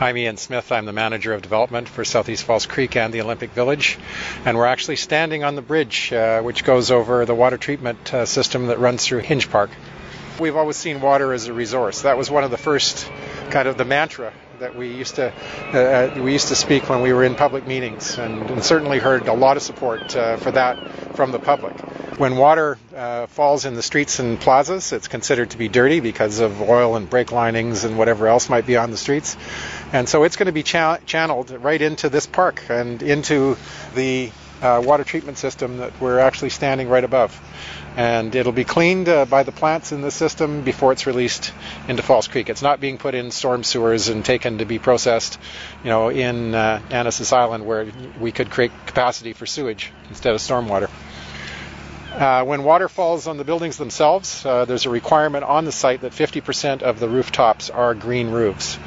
I'm Ian Smith. I'm the manager of development for Southeast False Creek and the Olympic Village. And we're actually standing on the bridge uh, which goes over the water treatment uh, system that runs through Hinge Park. We've always seen water as a resource. That was one of the first kind of the mantra that we used to uh, uh we used to speak when we were in public meetings, and, and certainly heard a lot of support uh, for that from the public. When water uh, falls in the streets and plazas, it's considered to be dirty because of oil and brake linings and whatever else might be on the streets, and so it's going to be cha- channeled right into this park and into the uh, water treatment system that we're actually standing right above and it'll be cleaned uh, by the plants in the system before it's released into False Creek. It's not being put in storm sewers and taken to be processed, you know, in uh, Island where we could create capacity for sewage instead of stormwater. Uh, when water falls on the buildings themselves, uh, there's a requirement on the site that 50% of the rooftops are green roofs.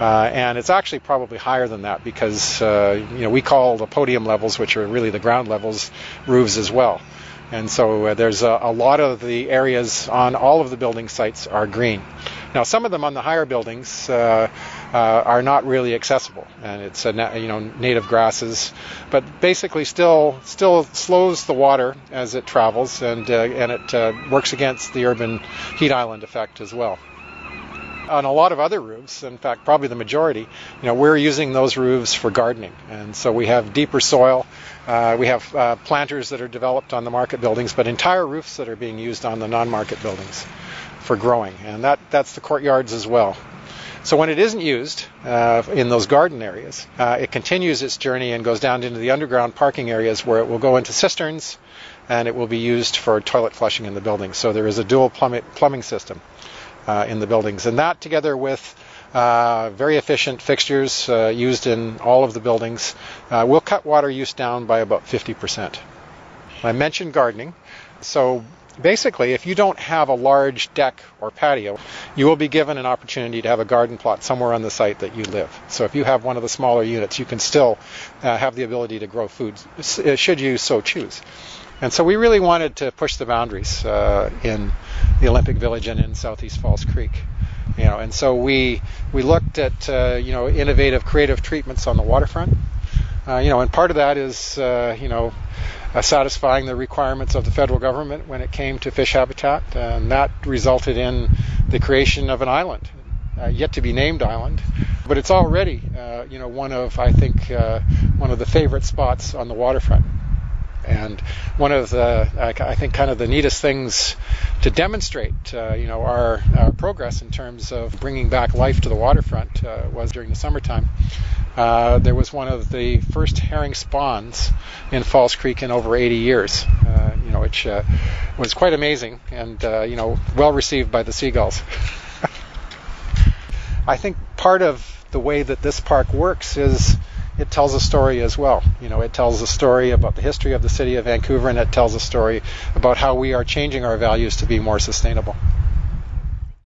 Uh, and it's actually probably higher than that because uh, you know we call the podium levels, which are really the ground levels, roofs as well. And so uh, there's a, a, lot of the areas on all of the building sites are green. Now, some of them on the higher buildings uh, uh, are not really accessible, and it's a, you know native grasses, but basically still still slows the water as it travels, and uh, and it uh, works against the urban heat island effect as well on a lot of other roofs, in fact, probably the majority, you know, we're using those roofs for gardening. And so we have deeper soil. Uh, we have uh, planters that are developed on the market buildings, but entire roofs that are being used on the non-market buildings for growing. And that, that's the courtyards as well. So when it isn't used uh, in those garden areas, uh, it continues its journey and goes down into the underground parking areas where it will go into cisterns and it will be used for toilet flushing in the building. So there is a dual plumbing system uh, in the buildings. And that, together with uh, very efficient fixtures uh, used in all of the buildings, uh, will cut water use down by about 50%. I mentioned gardening. So basically, if you don't have a large deck or patio, you will be given an opportunity to have a garden plot somewhere on the site that you live. So if you have one of the smaller units, you can still uh, have the ability to grow food, uh, should you so choose. And so we really wanted to push the boundaries uh, in the Olympic Village and in Southeast False Creek. You know, and so we we looked at uh, you know innovative, creative treatments on the waterfront. Uh, you know, and part of that is uh, you know uh, satisfying the requirements of the federal government when it came to fish habitat, and that resulted in the creation of an island, uh, yet to be named island, but it's already uh, you know one of I think one of the favorite spots on the waterfront. And one of the, I think, kind of the neatest things to demonstrate, uh, you know, our, our, progress in terms of bringing back life to the waterfront uh, was during the summertime. Uh, there was one of the first herring spawns in False Creek in over 80 years, uh, you know, which uh, was quite amazing and, uh, you know, well received by the seagulls. I think part of the way that this park works is it tells a story as well. You know, it tells a story about the history of the city of Vancouver, and it tells a story about how we are changing our values to be more sustainable.